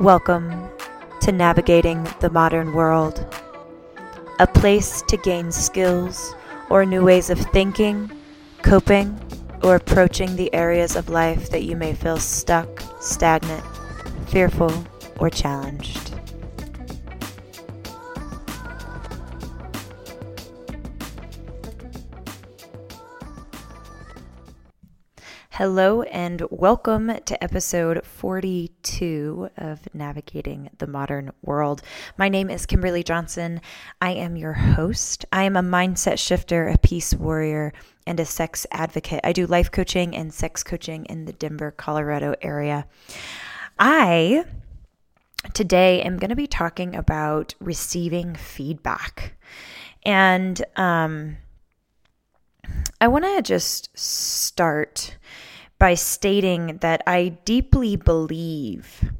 Welcome to Navigating the Modern World, a place to gain skills or new ways of thinking, coping, or approaching the areas of life that you may feel stuck, stagnant, fearful, or challenged. Hello, and welcome to episode 42 of Navigating the Modern World. My name is Kimberly Johnson. I am your host. I am a mindset shifter, a peace warrior, and a sex advocate. I do life coaching and sex coaching in the Denver, Colorado area. I today am going to be talking about receiving feedback. And, um, I want to just start by stating that I deeply believe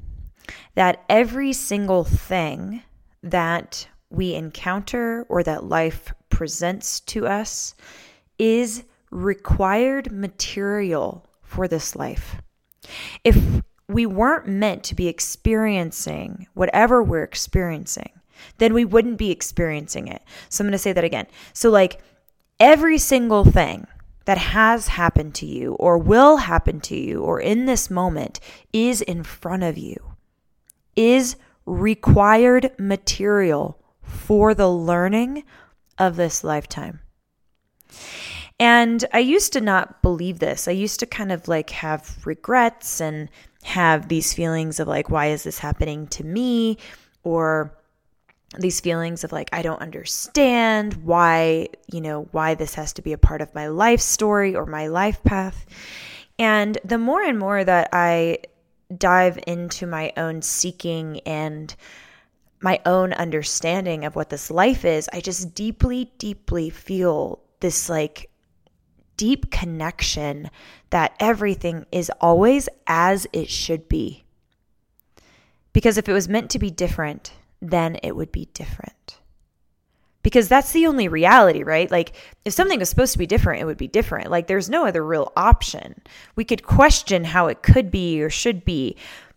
that every single thing that we encounter or that life presents to us is required material for this life. If we weren't meant to be experiencing whatever we're experiencing, then we wouldn't be experiencing it. So I'm going to say that again. So, like, every single thing that has happened to you or will happen to you or in this moment is in front of you, is required material for the learning of this lifetime. And I used to not believe this. I used to kind of like have regrets and have these feelings of like, why is this happening to me? Or these feelings of like I don't understand why, you know, why this has to be a part of my life story or my life path. And the more and more that I dive into my own seeking and my own understanding of what this life is, I just deeply, deeply feel this like deep connection that everything is always as it should be. Because if it was meant to be different, then it would be different. Because that's the only reality, right? Like, if something was supposed to be different, it would be different. Like, there's no other real option. We could question how it could be or should be,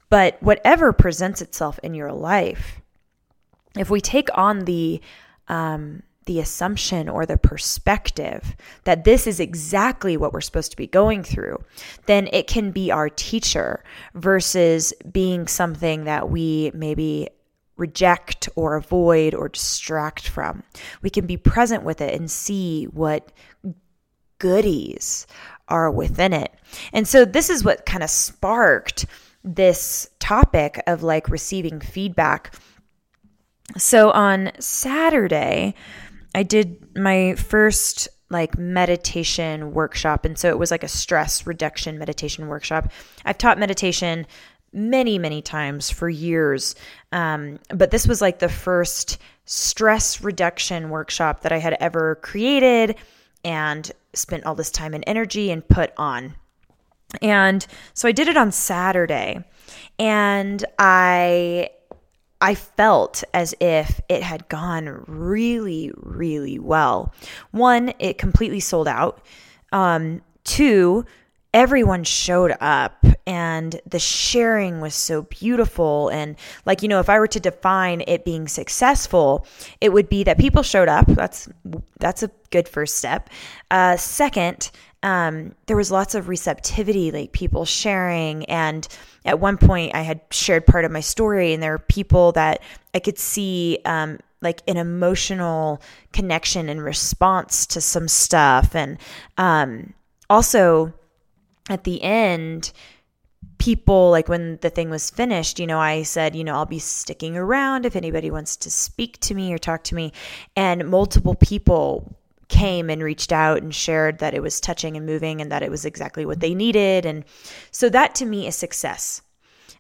but whatever presents itself in your life, if we take on the, um, the assumption or the perspective that this is exactly what we're supposed to be going through, then it can be our teacher versus being something that we maybe reject or avoid or distract from. We can be present with it and see what goodies are within it. And so this is what kind of sparked this topic of like receiving feedback. So on Saturday, I did my first like meditation workshop. And so it was like a stress reduction meditation workshop. I've taught meditation many, many times for years. Um, but this was like the first stress reduction workshop that I had ever created and spent all this time and energy and put on. And so I did it on Saturday and I I felt as if it had gone really really well. One, it completely sold out. Um, two, everyone showed up and the sharing was so beautiful. And like you know if i were to define it being successful it would be that people showed up. That's that's a good first step. Uh, second um, there was lots of receptivity like people sharing. And at one point i had shared part of my story and there were people that i could see um, like an emotional connection and response to some stuff. And um, also at the end, people like when the thing was finished you know i said you know i'll be sticking around if anybody wants to speak to me or talk to me. And multiple people came and reached out and shared that it was touching and moving and that it was exactly what they needed. And so that to me is success.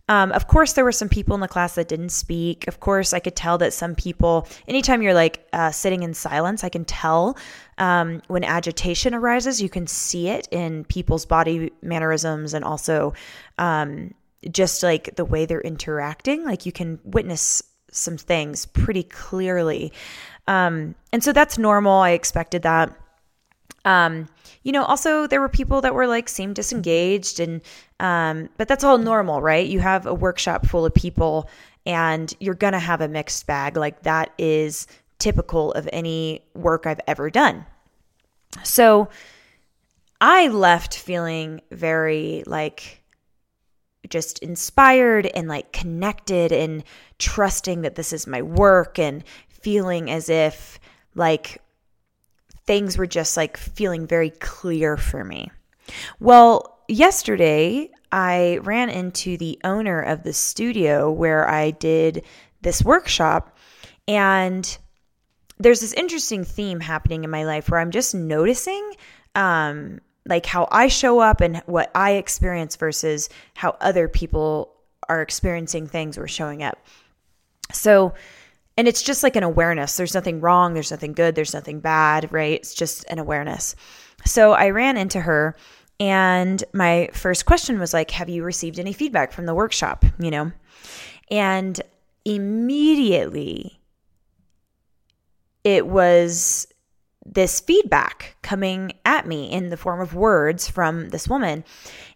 Um, of course, there were some people in the class that didn't speak. Of course, I could tell that some people, anytime you're like uh, sitting in silence, I can tell um, when agitation arises. You can see it in people's body mannerisms and also um, just like the way they're interacting. Like you can witness some things pretty clearly. Um, and so that's normal. I expected that. Um, you know, also there were people that were like seemed disengaged and um, but that's all normal, right? You have a workshop full of people and you're to have a mixed bag. Like that is typical of any work I've ever done. So I left feeling very like just inspired and like connected and trusting that this is my work and feeling as if like things were just like feeling very clear for me. Well, yesterday I ran into the owner of the studio where I did this workshop and there's this interesting theme happening in my life where I'm just noticing um like how I show up and what I experience versus how other people are experiencing things or showing up. So and it's just like an awareness. There's nothing wrong, there's nothing good, there's nothing bad, right? It's just an awareness. So I ran into her and my first question was like, "Have you received any feedback from the workshop?" you know. And immediately it was this feedback coming at me in the form of words from this woman.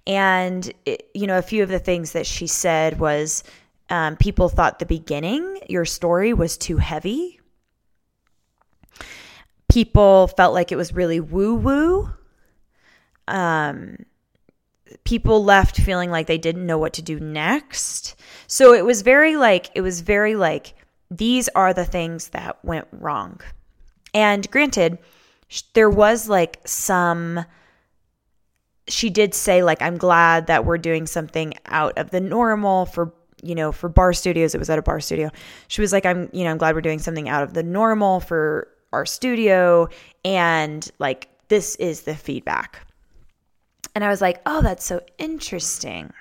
And, it, you know, a few of the things that she said was um, people thought the beginning, your story was too heavy. People felt like it was really woo woo. Um, people left feeling like they didn't know what to do next. So it was very like, it was very like, these are the things that went wrong. And granted, there was like some she did say like I'm glad that we're doing something out of the normal for you know, for bar studios, it was at a bar studio. She was like, I'm, you know, I'm glad we're doing something out of the normal for our studio. And like, this is the feedback. And I was like, oh, that's so interesting.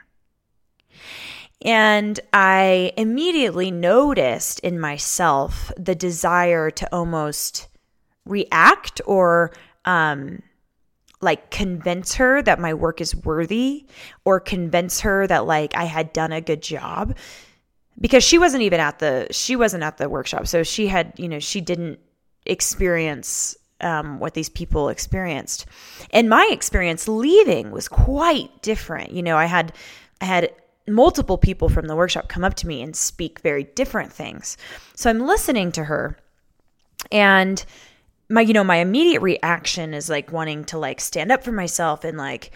And I immediately noticed in myself the desire to almost react or um, like convince her that my work is worthy or convince her that like I had done a good job. Because she wasn't even at the she wasn't at the workshop. So she had you know she didn't experience um, what these people experienced. And my experience leaving was quite different. You know i had i had multiple people from the workshop come up to me and speak very different things. So i'm listening to her and my you know my immediate reaction is like wanting to like stand up for myself and like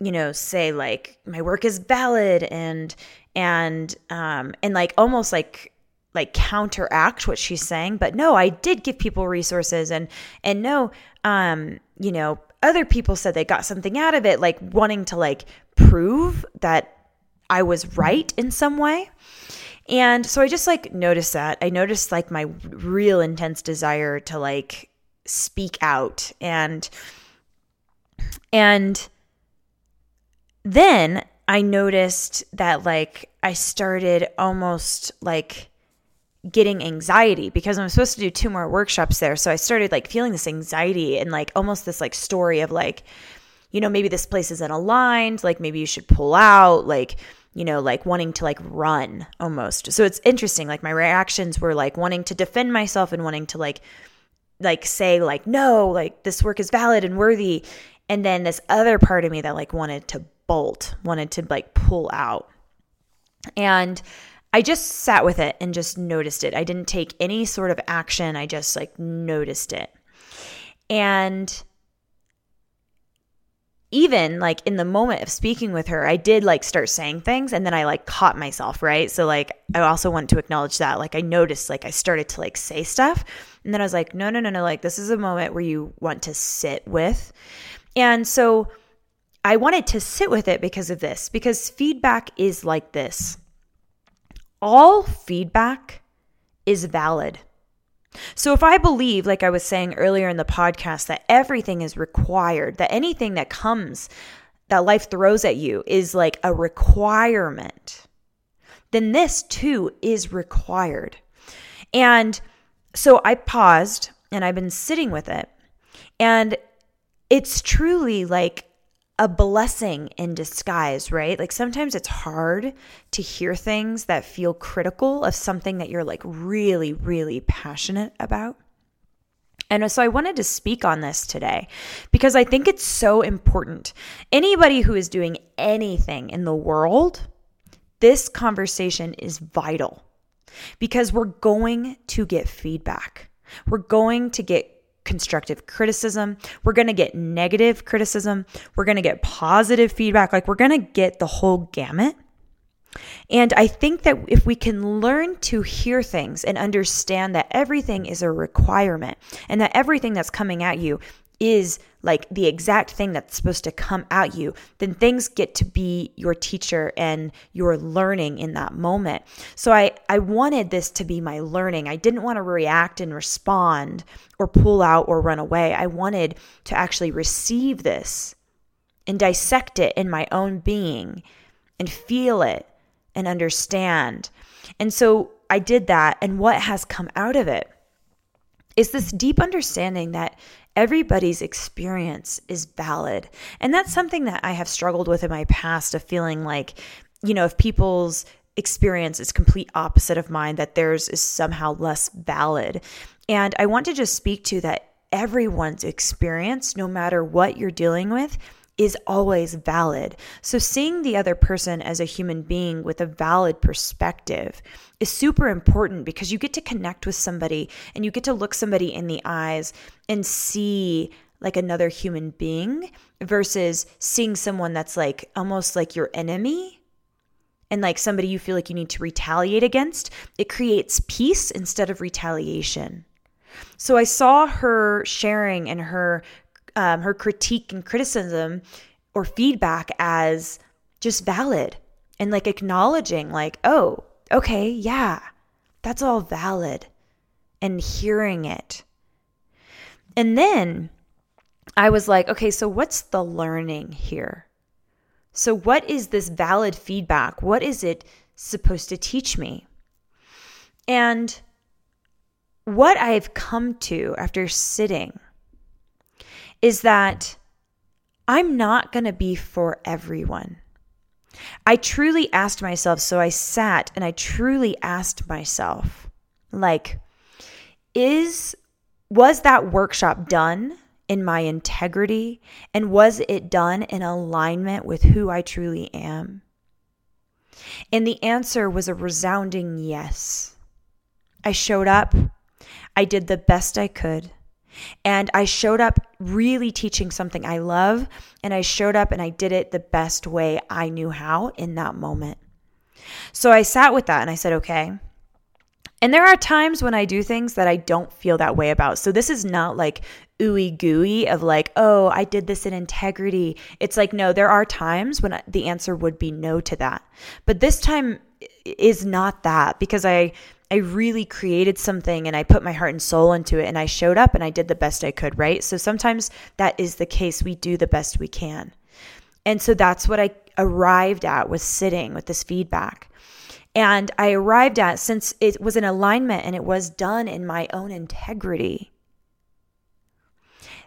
you know say like my work is valid and and um and like almost like like counteract what she's saying. But no i did give people resources and and no um you know other people said they got something out of it like wanting to like prove that i was right in some way and so i just like noticed that i noticed like my real intense desire to like speak out and and then I noticed that like I started almost like getting anxiety because I'm supposed to do two more workshops there. So I started like feeling this anxiety and like almost this like story of like, you know, maybe this place isn't aligned, like maybe you should pull out, like, you know, like wanting to like run almost. So it's interesting. Like my reactions were like wanting to defend myself and wanting to like like say like no like this work is valid and worthy and then this other part of me that like wanted to bolt wanted to like pull out and i just sat with it and just noticed it i didn't take any sort of action i just like noticed it and even like in the moment of speaking with her, I did like start saying things and then I like caught myself, right? So like I also want to acknowledge that. Like I noticed like I started to like say stuff and then I was like, no, no, no, no, like this is a moment where you want to sit with. And so I wanted to sit with it because of this, because feedback is like this. All feedback is valid. So, if I believe, like I was saying earlier in the podcast, that everything is required, that anything that comes, that life throws at you is like a requirement, then this too is required. And so I paused and I've been sitting with it. And it's truly like a blessing in disguise, right? Like sometimes it's hard to hear things that feel critical of something that you're like really, really passionate about. And so I wanted to speak on this today because I think it's so important. Anybody who is doing anything in the world, this conversation is vital because we're going to get feedback. We're going to get constructive criticism. We're going to get negative criticism. We're going to get positive feedback. Like we're going to get the whole gamut. And I think that if we can learn to hear things and understand that everything is a requirement and that everything that's coming at you is like the exact thing that's supposed to come at you, then things get to be your teacher and your learning in that moment. So I, I wanted this to be my learning. I didn't want to react and respond or pull out or run away. I wanted to actually receive this and dissect it in my own being and feel it and understand. And so I did that. And what has come out of it is this deep understanding that everybody's experience is valid. And that's something that I have struggled with in my past of feeling like, you know, if people's experience is complete opposite of mine, that theirs is somehow less valid. And I want to just speak to that everyone's experience, no matter what you're dealing with, is always valid. So, seeing the other person as a human being with a valid perspective is super important because you get to connect with somebody and you get to look somebody in the eyes and see like another human being versus seeing someone that's like almost like your enemy and like somebody you feel like you need to retaliate against. It creates peace instead of retaliation. So I saw her sharing and her um, her critique and criticism or feedback as just valid and like acknowledging, like, oh, okay, yeah, that's all valid, and hearing it. And then I was like, okay, so what's the learning here? So, what is this valid feedback? What is it supposed to teach me? And what I've come to after sitting is that I'm not going to be for everyone. I truly asked myself, so I sat and I truly asked myself, like, is, was that workshop done in my integrity? And was it done in alignment with who I truly am? And the answer was a resounding yes. I showed up. I did the best I could. And I showed up really teaching something I love, and I showed up and I did it the best way I knew how in that moment. So I sat with that and I said, okay. And there are times when I do things that I don't feel that way about. So this is not like ooey gooey of like, oh, I did this in integrity. It's like, no, there are times when the answer would be no to that. But this time is not that because I I really created something and I put my heart and soul into it and I showed up and I did the best I could, right? So sometimes that is the case. We do the best we can. And so that's what I arrived at was sitting with this feedback. And I arrived at, since it was an alignment and it was done in my own integrity,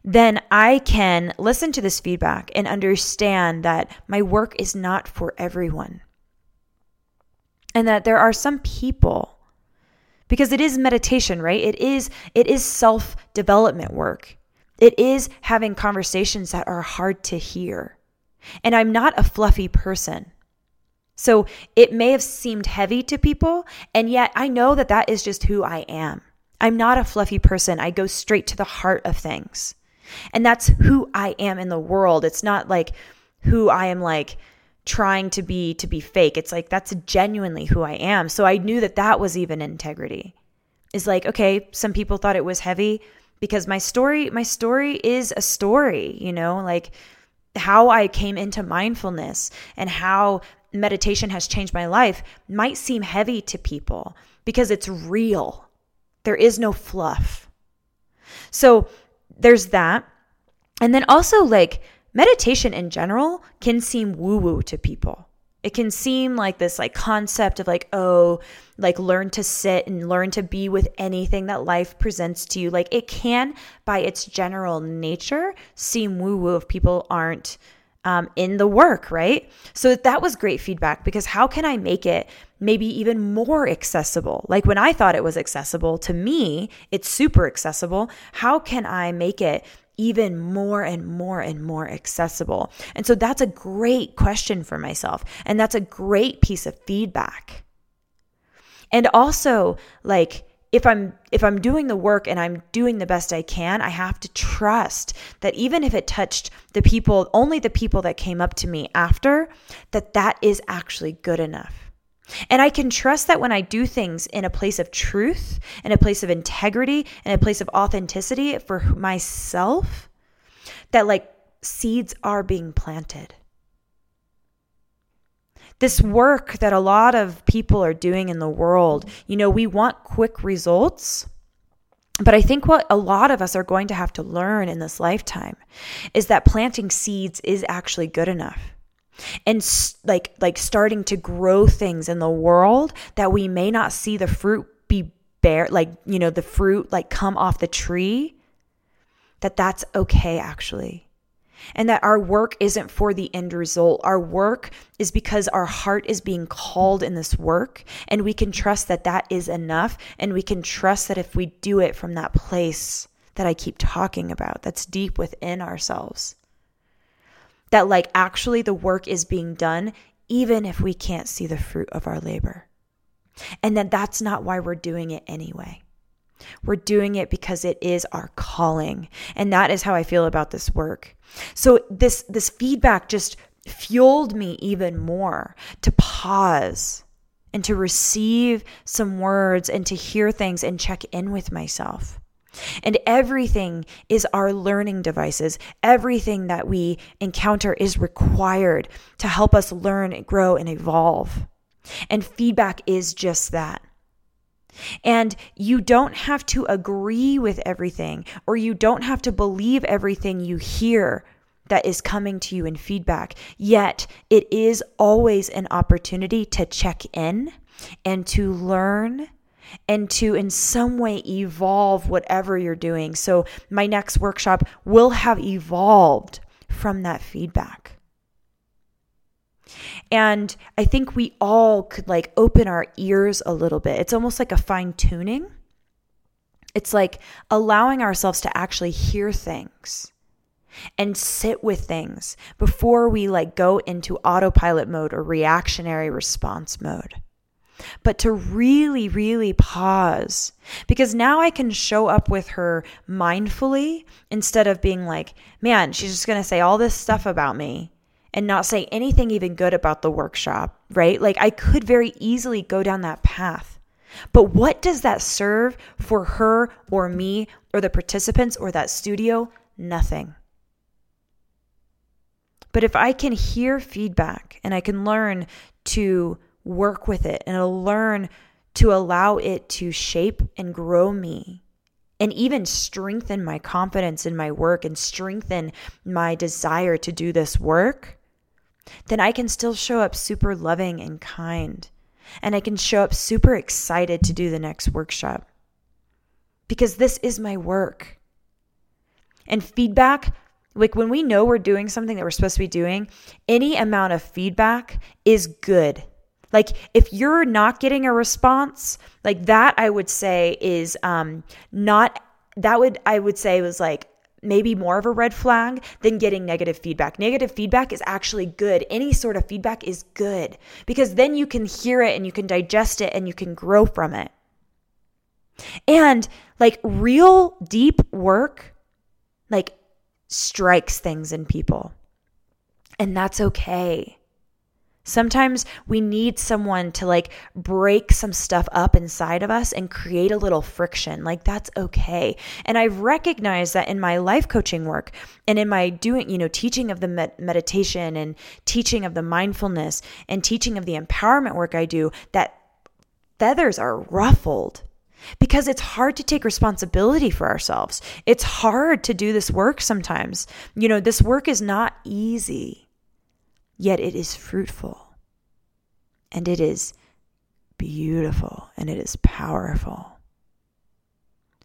then I can listen to this feedback and understand that my work is not for everyone. And that there are some people because it is meditation, right? It is it is self-development work. It is having conversations that are hard to hear. And I'm not a fluffy person. So it may have seemed heavy to people, and yet I know that that is just who I am. I'm not a fluffy person. I go straight to the heart of things. And that's who I am in the world. It's not like who I am like trying to be to be fake. It's like that's genuinely who I am. So I knew that that was even integrity. Is like, okay, some people thought it was heavy because my story my story is a story, you know, like how I came into mindfulness and how meditation has changed my life might seem heavy to people because it's real. There is no fluff. So there's that. And then also like meditation in general can seem woo woo to people. It can seem like this like concept of like oh like learn to sit and learn to be with anything that life presents to you. Like it can by its general nature seem woo woo if people aren't um, in the work, right? So that was great feedback because how can I make it maybe even more accessible. Like when I thought it was accessible, to me, it's super accessible. How can I make it even more and more and more accessible? And so that's a great question for myself. And that's a great piece of feedback. And also, like, if I'm if I'm doing the work and I'm doing the best I can, I have to trust that even if it touched the people, only the people that came up to me after, that that is actually good enough. And I can trust that when I do things in a place of truth, in a place of integrity, in a place of authenticity for myself, that like seeds are being planted. This work that a lot of people are doing in the world, you know, we want quick results. But I think what a lot of us are going to have to learn in this lifetime is that planting seeds is actually good enough and like like starting to grow things in the world that we may not see the fruit be bare like you know the fruit like come off the tree that that's okay actually and that our work isn't for the end result. Our work is because our heart is being called in this work, and we can trust that that is enough. And we can trust that if we do it from that place that I keep talking about, that's deep within ourselves, that like actually the work is being done even if we can't see the fruit of our labor. And that that's not why we're doing it anyway. We're doing it because it is our calling. And that is how I feel about this work. So this this feedback just fueled me even more to pause and to receive some words and to hear things and check in with myself. And everything is our learning devices. Everything that we encounter is required to help us learn, grow, and evolve. And feedback is just that. And you don't have to agree with everything, or you don't have to believe everything you hear that is coming to you in feedback. Yet, it is always an opportunity to check in and to learn and to in some way evolve whatever you're doing. So, my next workshop will have evolved from that feedback. And I think we all could like open our ears a little bit. It's almost like a fine tuning. It's like allowing ourselves to actually hear things and sit with things before we like go into autopilot mode or reactionary response mode. But to really, really pause because now I can show up with her mindfully instead of being like, man, she's just going to say all this stuff about me and not say anything even good about the workshop, right? Like I could very easily go down that path. But what does that serve for her or me or the participants or that studio? Nothing. But if I can hear feedback and I can learn to work with it and I'll learn to allow it to shape and grow me and even strengthen my confidence in my work and strengthen my desire to do this work, then I can still show up super loving and kind. And I can show up super excited to do the next workshop. Because this is my work. And feedback, like when we know we're doing something that we're supposed to be doing, any amount of feedback is good. Like if you're not getting a response, like that I would say is um not that would I would say was like maybe more of a red flag than getting negative feedback. Negative feedback is actually good. Any sort of feedback is good because then you can hear it and you can digest it and you can grow from it. And like real deep work, like strikes things in people. And that's okay. Sometimes we need someone to like break some stuff up inside of us and create a little friction. Like that's okay. And I've recognized that in my life coaching work and in my doing, you know, teaching of the med- meditation and teaching of the mindfulness and teaching of the empowerment work I do, that feathers are ruffled because it's hard to take responsibility for ourselves. It's hard to do this work sometimes. You know, this work is not easy yet it is fruitful and it is beautiful and it is powerful.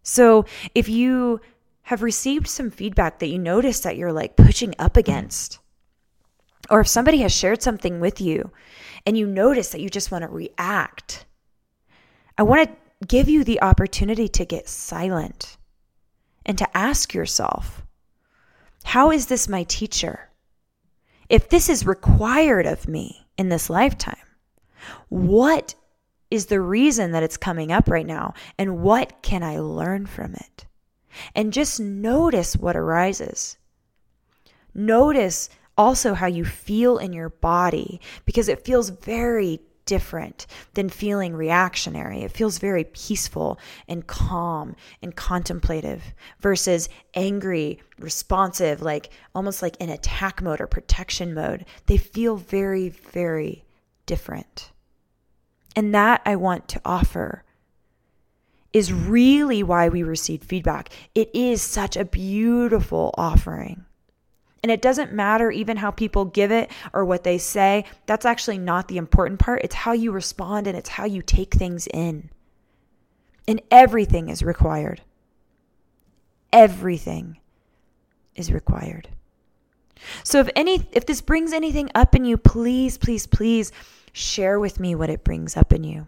So, if you have received some feedback that you notice that you're like pushing up against, Or if somebody has shared something with you and you notice that you just want to react, I want to give you the opportunity to get silent and to ask yourself, how is this my teacher? If this is required of me in this lifetime, what is the reason that it's coming up right now? And what can I learn from it? And just notice what arises. Notice also how you feel in your body because it feels very different than feeling reactionary. It feels very peaceful and calm and contemplative versus angry, responsive, like almost like in attack mode or protection mode. They feel very, very different. And that I want to offer is really why we receive feedback. It is such a beautiful offering. And it doesn't matter even how people give it or what they say. That's actually not the important part. It's how you respond and it's how you take things in. And everything is required. Everything is required. So if any if this brings anything up in you, please, please, please share with me what it brings up in you.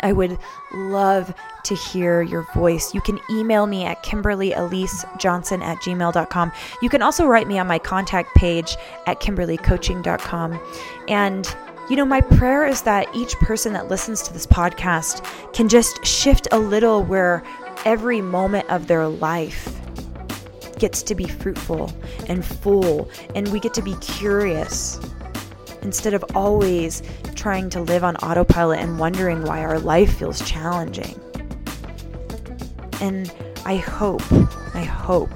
I would love to hear your voice. You can email me at kimberlyelisejohnson at gmail.com. You can also write me on my contact page at kimberlycoaching.com. And, you know, my prayer is that each person that listens to this podcast can just shift a little where every moment of their life gets to be fruitful and full, and we get to be curious instead of always trying to live on autopilot and wondering why our life feels challenging. And I hope, I hope,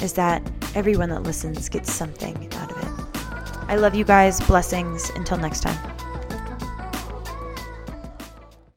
is that everyone that listens gets something out of it. I love you guys. Blessings. Until next time.